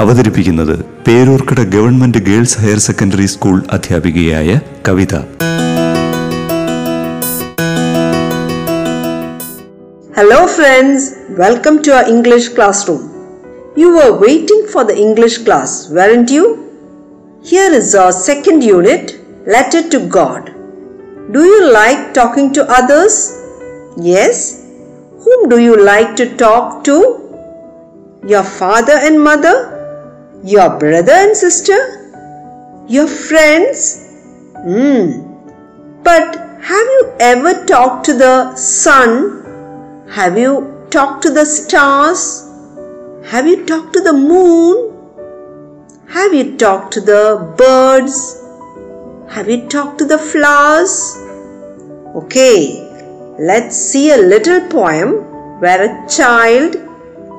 അവതരിപ്പിക്കുന്നത് Peroorkada government girls higher secondary school അധ്യാപികയായ കവിത Hello friends, welcome to our English classroom. You were waiting for the English class, weren't you? Here is our second unit, Letter to God. Do you like talking to others? Yes? Whom do you like to talk to? Your father and mother? your brother and sister? Your friends? Hmm. But have you ever talked to the sun? Have you talked to the stars? Have you talked to the moon? Have you talked to the birds? Have you talked to the flowers? Okay, let's see a little poem where a child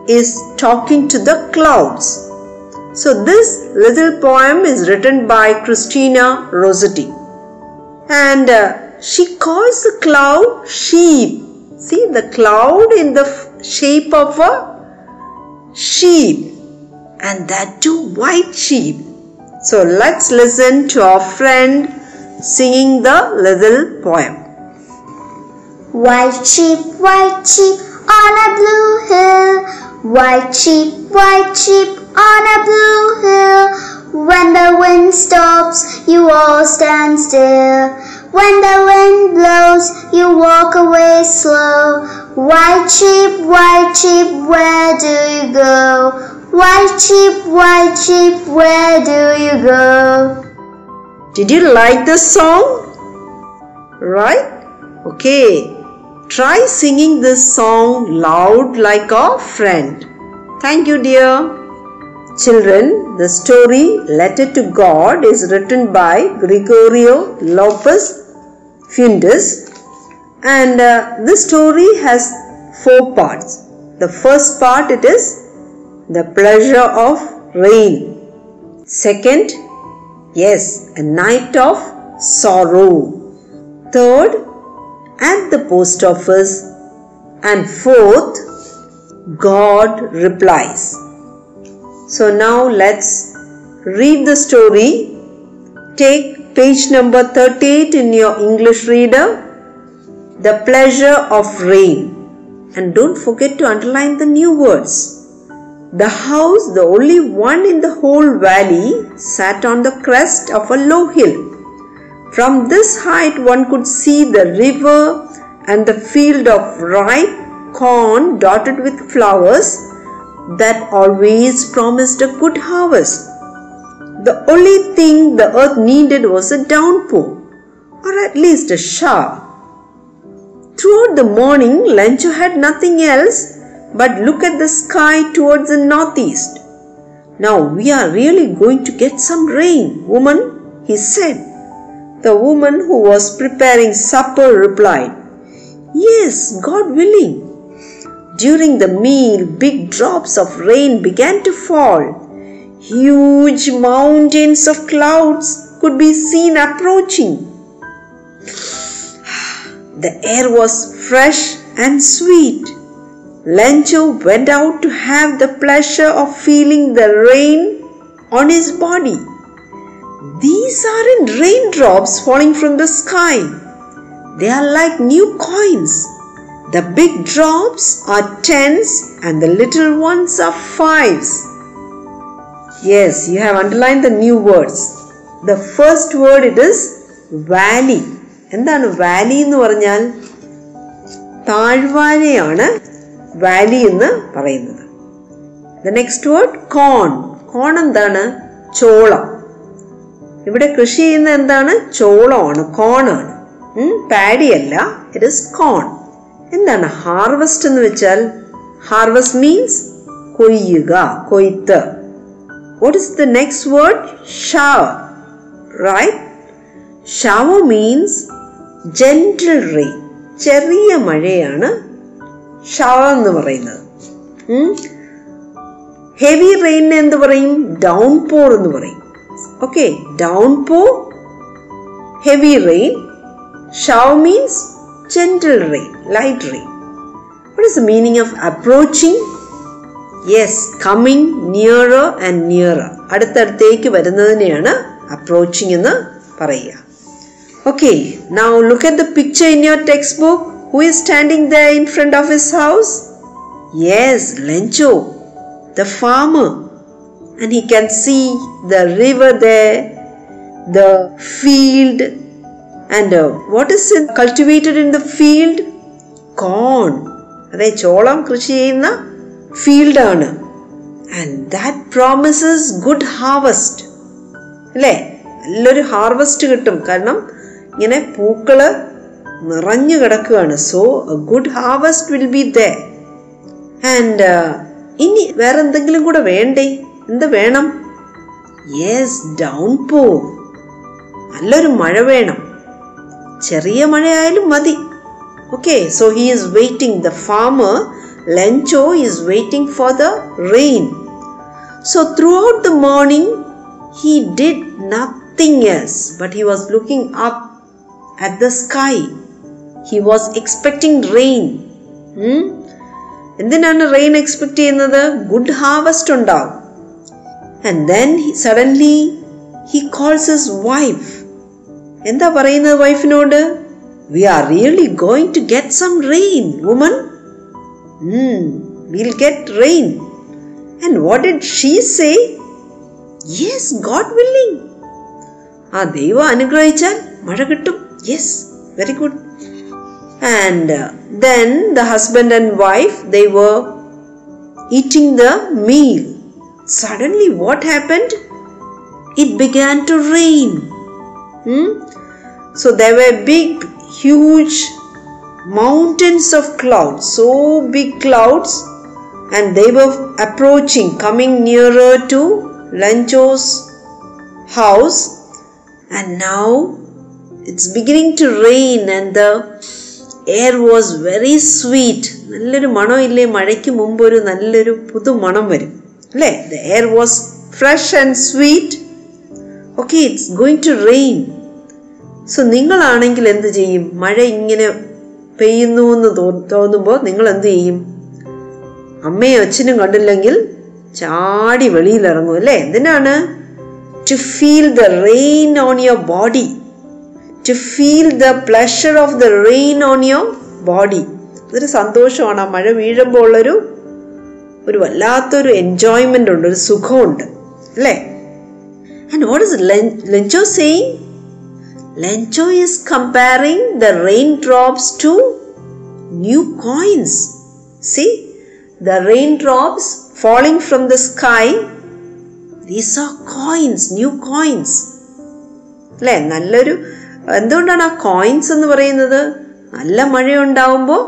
is talking to the clouds. So, this little poem is written by Christina Rossetti and uh, she calls the cloud sheep. See the cloud in the f- shape of a sheep, and that too white sheep. So let's listen to our friend singing the little poem. White sheep, white sheep on a blue hill. White sheep, white sheep on a blue hill. When the wind stops, you all stand still. When the wind blows, you walk away slow. White sheep, white sheep, where do you go? White sheep, white sheep, where do you go? Did you like the song? Right? Okay. Try singing this song loud like a friend. Thank you, dear. Children, the story Letter to God is written by Gregorio Lopez Fuentes and uh, this story has four parts. The first part it is the pleasure of rain. Second, yes, a night of sorrow. Third, at the post office. And fourth, God replies. So now let's read the story. Take page number 38 in your English reader. The pleasure of rain. And don't forget to underline the new words. The house, the only one in the whole valley, sat on the crest of a low hill. From this height, one could see the river and the field of ripe corn dotted with flowers that always promised a good harvest. The only thing the earth needed was a downpour, or at least a shower. Throughout the morning, Lencho had nothing else but look at the sky towards the northeast. Now we are really going to get some rain, woman, he said. The woman who was preparing supper replied, Yes, God willing. During the meal, big drops of rain began to fall. Huge mountains of clouds could be seen approaching. The air was fresh and sweet. Lencho went out to have the pleasure of feeling the rain on his body. These aren't raindrops falling from the sky. They are like new coins. The big drops are tens and the little ones are fives. Yes, you have underlined the new words. The first word it is valley. എന്താണ് valley എന്ന് പറഞ്ഞാൽ താഴ്വാരയാണ് valley എന്ന് പറയുന്നത് the next word corn corn എന്താണ് ചോളം ഇവിടെ കൃഷി ചെയ്യുന്ന എന്താണ് ചോളമാണ് കോണാണ് പാഡിയല്ല ഇറ്റ് ഇസ് കോൺ എന്താണ് ഹാർവസ്റ്റ് എന്ന് വെച്ചാൽ ഹാർവസ്റ്റ് മീൻസ് കൊയ്യുക കൊയ്ത്ത്. What is the next word shower right shower means gentle rain ചെറിയ മഴയാണ് ഷവർ എന്ന് പറയുന്നത്. ഹെവി റെയിനിനെ എന്ത് പറയും? ഡൗൺ പോർ എന്ന് പറയും. Okay downpour heavy rain shower means gentle rain light rain what is the meaning of approaching yes coming nearer and nearer അടുത്തടുത്തേക്ക് വരുന്നതിനെയാണ് അപ്രോച്ചിങ് എന്ന് പറയുക okay now look at the picture in your text book who is standing the in front of his house yes Lencho the farmer and he can see the river there, the field, and uh, what is in the field? Corn. അതെ ചോളം കൃഷി ചെയ്യുന്ന ഫീൽഡാണ് and that promises good harvest അല്ലേ? നല്ലൊരു harvest കിട്ടും. കാരണം ഇങ്ങനെ പൂക്കൾ നിറഞ്ഞു കിടക്കുകയാണ്. So good harvest will be they and ഇനി വേറെ എന്തെങ്കിലും കൂടെ വേണ്ടേ? എന്ത് വേണം? യെസ് ഡൗൺ പോ നല്ലൊരു മഴ വേണം. ചെറിയ മഴയായാലും മതി okay so he is waiting the farmer ലെൻചോ is waiting for the rain so throughout the morning he did nothing else but he was looking up at the sky he was expecting rain എന്തിനാണ് rain expect ചെയ്യുന്നത് good harvest ഉണ്ടാവും and then suddenly he calls his wife എന്താ പറയുന്നത് വൈഫിനോട്? We are really going to get some rain woman will get rain and what did she say yes God willing ആ ദൈവം അനുഗ്രഹിച്ചാൽ മഴ കിട്ടും. Yes very good and then the husband and wife they eating the meal suddenly what happened it began to rain so there were big huge mountains of clouds so big clouds and they were approaching coming nearer to lancho's house and now it's beginning to rain and the air was very sweet നല്ലൊരു മണം ഇല്ലേ മഴയ്ക്ക് മുമ്പ് ഒരു നല്ലൊരു പുതു മണം വരും അല്ലേ the air was fresh and sweet okay it's going to rain So നിങ്ങളാണെങ്കിൽ എന്ത് ചെയ്യും? മഴ ഇങ്ങനെ പെയ്യുന്നു എന്ന് തോന്നുമ്പോൾ നിങ്ങൾ എന്ത് ചെയ്യും? അമ്മയും അച്ഛനും കണ്ടില്ലെങ്കിൽ ചാടി വെളിയിലിറങ്ങും അല്ലേ? എന്തിനാണ്? To feel the rain on your body to feel the pleasure of the rain on your body അതൊരു സന്തോഷമാണ്. ആ മഴ വീഴുമ്പോൾ ഉള്ളൊരു ഒരു വല്ലാത്തൊരു എൻജോയ്മെന്റ് ഉണ്ട് ഒരു സുഖമുണ്ട് അല്ലേ? And what is Lencho saying comparing the rain drops to new coins see the rain drops falling from the sky. These are coins new coins. അല്ലേ? നല്ലൊരു എന്തുകൊണ്ടാണ് ആ കോയിൻസ് എന്ന് പറയുന്നത്? നല്ല മഴയുണ്ടാവുമ്പോൾ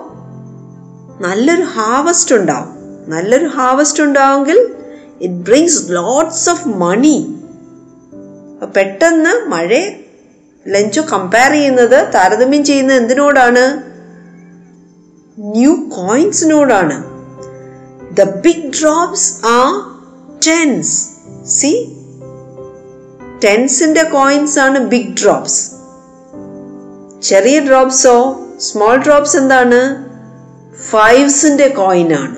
നല്ലൊരു ഹാർവസ്റ്റ് ഉണ്ടാവും. നല്ലൊരു harvest ഉണ്ടാവുമെങ്കിൽ it brings lots of money പെട്ടെന്ന് മഴ ലഞ്ചോ കമ്പയർ ചെയ്യുന്നത് താരതമ്യം ചെയ്യുന്നത് എന്തിനോടാണ്? ന്യൂ കോയിൻസിനോടാണ് ദ ബിഗ് ഡ്രോപ്സ് ആ ടെൻസ് സി ടെൻസിന്റെ കോയിൻസ് ആണ് ബിഗ് ഡ്രോപ്സ് ചെറിയ ഡ്രോപ്സോ സ്മോൾ ഡ്രോപ്സ് എന്താണ്? ഫൈവ്സിന്റെ കോയിൻ ആണ്.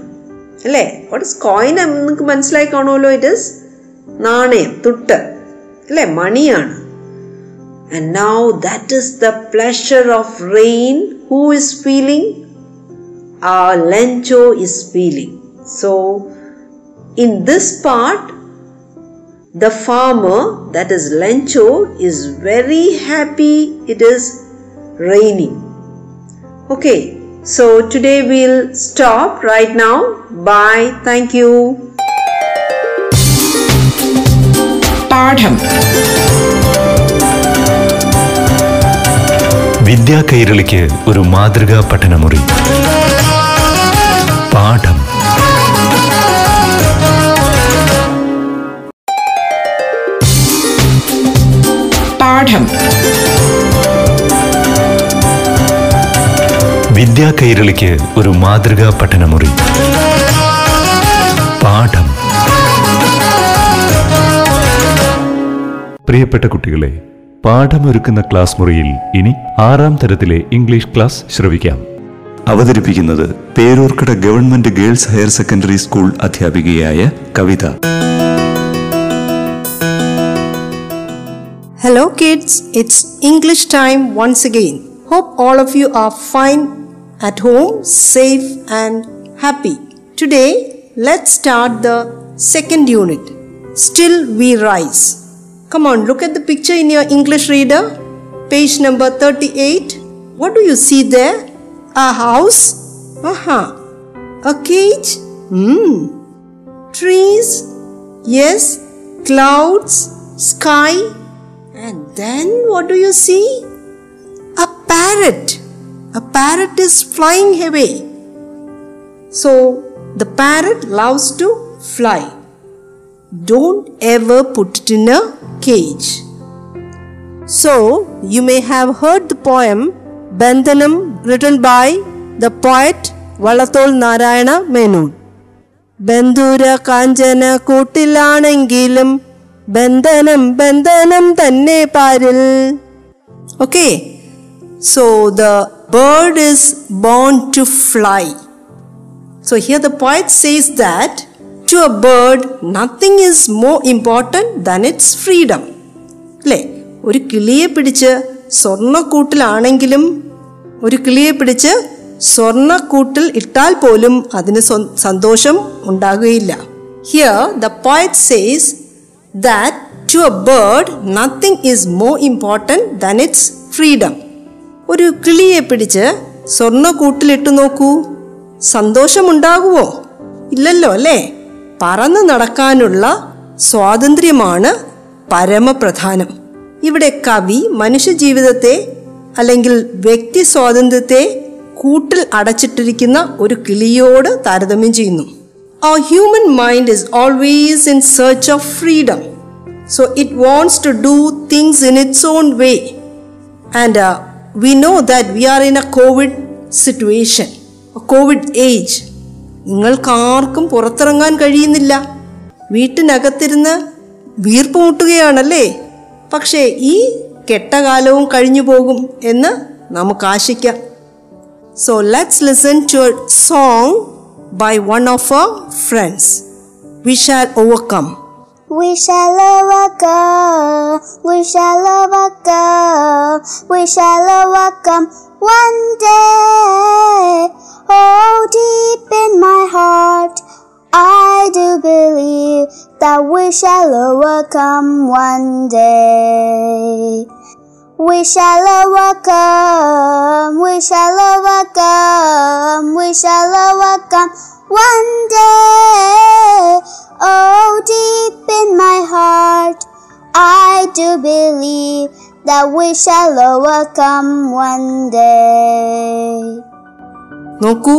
അല്ലേ? വാട്ട് ഇസ് കോയിൻ നിങ്ങൾക്ക് മനസ്സിലായി കാണുമല്ലോ? ഇറ്റ് ഇസ് നാണയം തുട്ട്. അല്ലേ? മണിയാണ്. And now that is the pleasure of rain. Who is feeling? Our Lencho is feeling. So, in this part, the farmer, that is Lencho, is very happy it is raining. Okay, so today we'll stop right now. Bye. Thank you. പാഠം വിദ്യാ കൈരളിക്ക് ഒരു മാതൃകാ പഠനമുറി. പാഠം. പാഠം. വിദ്യാ കൈരളിക്ക് ഒരു മാതൃകാ പഠനമുറി. പാഠം. പ്രിയപ്പെട്ട കുട്ടികളെ പാഠമൊരുക്കുന്ന ക്ലാസ് മുറിയിൽ ഇനി ആറാം തരത്തിലെ ഇംഗ്ലീഷ് ക്ലാസ് ശ്രവിക്കാം. അവതരിപ്പിക്കുന്നത് Peroorkada government girls higher secondary school അധ്യാപികയായ Kavitha. Hello kids it's English time once again hope all of you are fine at home safe and happy today let start the second unit still we rise Come on, look at the picture in your English reader. Page number 38. What do you see there? A house? Uh-huh. A cage? Hmm. Trees? Yes. Clouds? Sky? And then what do you see? A parrot. A parrot is flying away. So the parrot loves to fly don't ever put it in a cage. So, you may have heard the poem Bandhanam written by the poet Vallathol Narayana Menon. ബന്ധുര കാഞ്ചന കൂട്ടിലാണെങ്കിലും ബന്ധനം ബന്ധനം തന്നെ പാരിൽ okay so the bird is born to fly so here the poet says that to a bird nothing is more important than its freedom അല്ലേ ഒരു കിളിയെ പിടിച്ച് സ്വർണക്കൂട്ടിലാണെങ്കിലും ഒരു കിളിയെ പിടിച്ച് സ്വർണക്കൂട്ടിൽ ഇട്ടാൽ പോലും അതിന് സന്തോഷം ഉണ്ടാകുകയില്ല. Here the poet says that to a bird nothing is more important than its freedom ഒരു കിളിയെ പിടിച്ച് സ്വർണക്കൂട്ടിലിട്ട് നോക്കൂ. സന്തോഷമുണ്ടാകുമോ ഇല്ലല്ലോ അല്ലേ? പറന്ന് നടക്കാനുള്ള സ്വാതന്ത്ര്യമാണ് പരമപ്രധാനം. ഇവിടെ കവി മനുഷ്യജീവിതത്തെ അല്ലെങ്കിൽ വ്യക്തി സ്വാതന്ത്ര്യത്തെ കൂട്ടിൽ അടച്ചിട്ടിരിക്കുന്ന ഒരു കിളിയോട് താരതമ്യം ചെയ്യുന്നു. ആ human mind is always in search of freedom so it wants to do things in its own way and we know that we are in a Covid situation Covid age നിങ്ങൾക്കാർക്കും പുറത്തിറങ്ങാൻ കഴിയുന്നില്ല. വീട്ടിനകത്തിരുന്ന് വീർപ്പ് മുട്ടുകയാണല്ലേ? പക്ഷേ ഈ കെട്ടകാലവും കഴിഞ്ഞു പോകും എന്ന് നമുക്ക് ആശിക്കാം so let's listen to a song by one of our friends we shall overcome We shall overcome, we shall overcome, we shall overcome. One day. Oh, deep in my heart, I do believe that we shall overcome one day. We shall overcome, we shall overcome, we shall overcome one day. Oh, deep in my heart, I do believe that we shall overcome one day. നോക്കൂ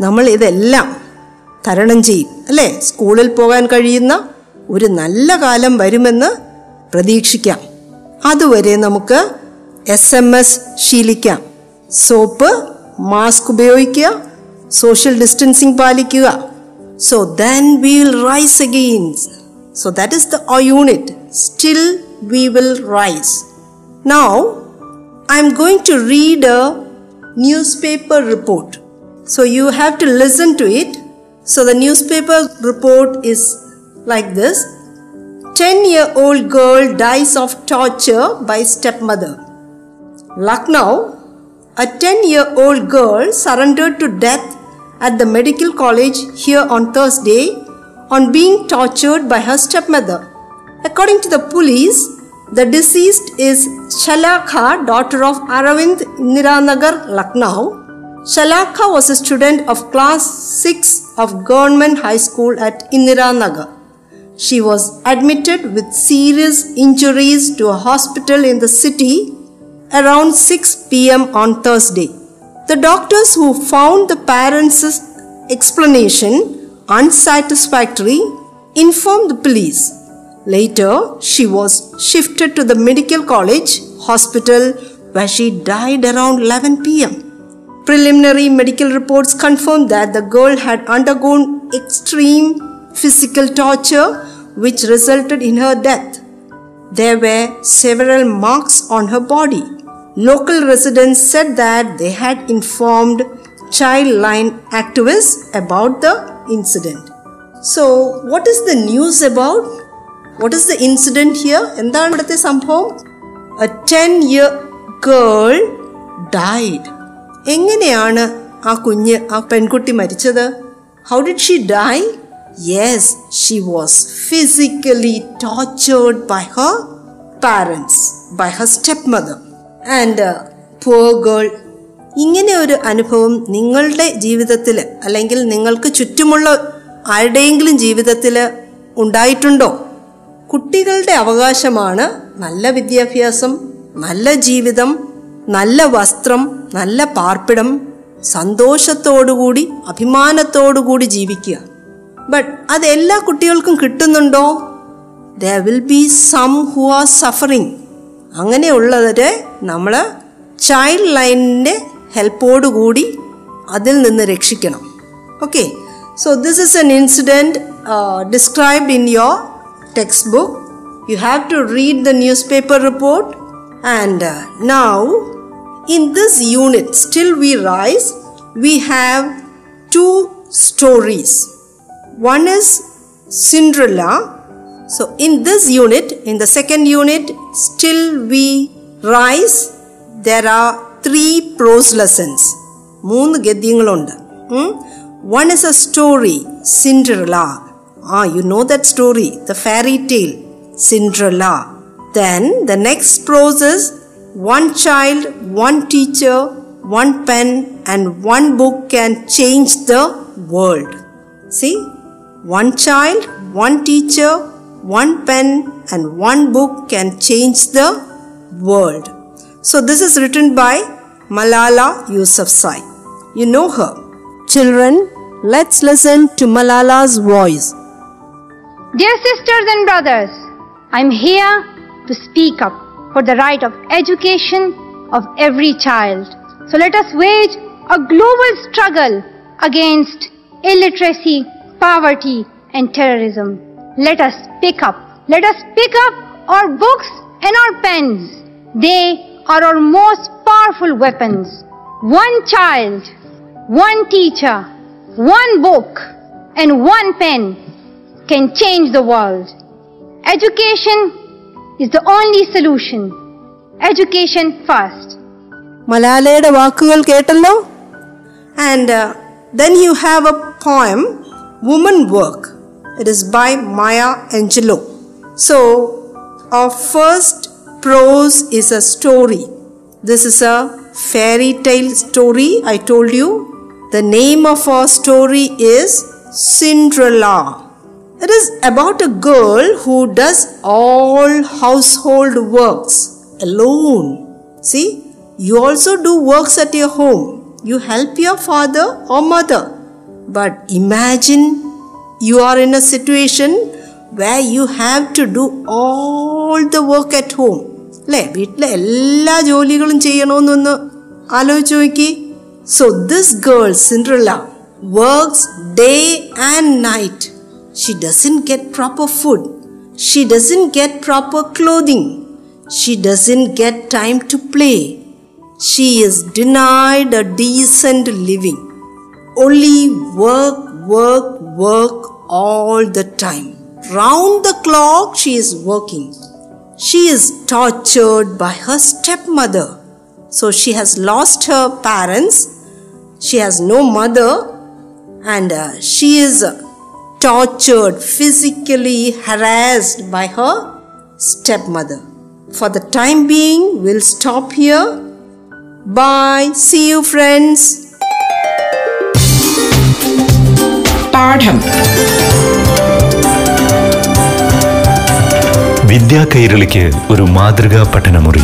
നമ്മൾ ഇതെല്ലാം തരണം ചെയ്യും അല്ലേ? സ്കൂളിൽ പോകാൻ കഴിയുന്ന ഒരു നല്ല കാലം വരുമെന്ന് പ്രതീക്ഷിക്കാം. അതുവരെ നമുക്ക് എസ് എം എസ് ശീലിക്കാം. സോപ്പ് മാസ്ക് ഉപയോഗിക്കുക സോഷ്യൽ ഡിസ്റ്റൻസിങ് പാലിക്കുക. So then will rise again so that is the unit still we will rise. Now, I am going to read a newspaper report. So, you have to listen to it. So, the newspaper report is like this 10 year old girl dies of torture by stepmother. Lucknow, a 10 year old girl surrendered to death at the medical college here on Thursday on being tortured by her stepmother. According to the police, the deceased is Shalakha, daughter of Aravind Indiranagar, Lucknow. Shalakha was a student of class 6 of Government High School at Indiranagar. She was admitted with serious injuries to a hospital in the city around 6 pm on Thursday. The doctors who found the parents' explanation unsatisfactory informed the police. Later, she was shifted to the medical college hospital where she died around 11 pm. Preliminary medical reports confirmed that the girl had undergone extreme physical torture which resulted in her death. There were several marks on her body. Local residents said that they had informed child line activists about the incident. So, what is the news about? What is the incident here എന്താണ് ഇവിടുത്തെ സംഭവം? A ten year girl died എങ്ങനെയാണ് ആ കുഞ്ഞ് ആ പെൺകുട്ടി മരിച്ചത്? How did she die yes she was physically tortured by her parents by her step mother and poor girl ഇങ്ങനെ ഒരു അനുഭവം നിങ്ങളുടെ ജീവിതത്തിൽ അല്ലെങ്കിൽ നിങ്ങൾക്ക് ചുറ്റുമുള്ള ആരുടെയെങ്കിലും ജീവിതത്തിൽ ഉണ്ടായിട്ടുണ്ടോ? കുട്ടികളുടെ അവകാശമാണ് നല്ല വിദ്യാഭ്യാസം നല്ല ജീവിതം നല്ല വസ്ത്രം നല്ല പാർപ്പിടം സന്തോഷത്തോടുകൂടി അഭിമാനത്തോടുകൂടി ജീവിക്കുക. ബട്ട് അത് എല്ലാ കുട്ടികൾക്കും കിട്ടുന്നുണ്ടോ? There will be some who are suffering അങ്ങനെയുള്ളവരെ നമ്മൾ ചൈൽഡ് ലൈനിന്റെ ഹെൽപ്പോടുകൂടി അതിൽ നിന്ന് രക്ഷിക്കണം. Okay so this is an incident described in your textbook. You have to read the newspaper report. And uh, now, in this unit, Still We Rise, we have two stories. One is Cinderella. So, in this unit, in the second unit, Still We Rise, there are three prose lessons. മൂന്ന് ഗദ്യങ്ങളുണ്ട് one is A story Cinderella Ah, you know that story, the fairy tale, Cinderella. Then the next prose is one child, one teacher, one pen, and one book can change the world. See, one child, one teacher, one pen, and one book can change the world. So, this is written by Malala Yousafzai. You know her. Children, let's listen to Malala's voice. Dear sisters and brothers, I'm here to speak up for the right of education of every child. So let us wage a global struggle against illiteracy, poverty, and terrorism. Let us pick up. Let us pick up our books and our pens. They are our most powerful weapons. One child, one teacher, one book, and one pen can change the world. Education is the only solution. Education first. മലാലയുടെ വാക്കുകൾ കേട്ടല്ലോ and then you have A poem woman work it is by Maya Angelo so our first prose is a story. This is a fairy tale story, I told you. The name of our story is Cinderella. It is about a girl who does all household works alone. See, you also do works at your home. You help your father or mother. But imagine you are in a situation where you have to do all the work at home. അല്ലേ വീട്ടിലെ എല്ലാ ജോലികളും ചെയ്യണമെന്നൊന്ന് ആലോചിച്ച് നോക്കി so this girl Cinderella works day and night She doesn't get proper food. She doesn't get proper clothing. She doesn't get time to play. She is denied a decent living. Only work, work, work all the time. Round the clock, she is working. She is tortured by her stepmother. So she has lost her parents. She has no mother and uh, she is uh, tortured, physically harassed by her stepmother. For the time being, we'll stop here. Bye. See you, friends. പാഠം വിദ്യാ കൈരളിക്ക് ഒരു മാതൃകാ പഠനമുറി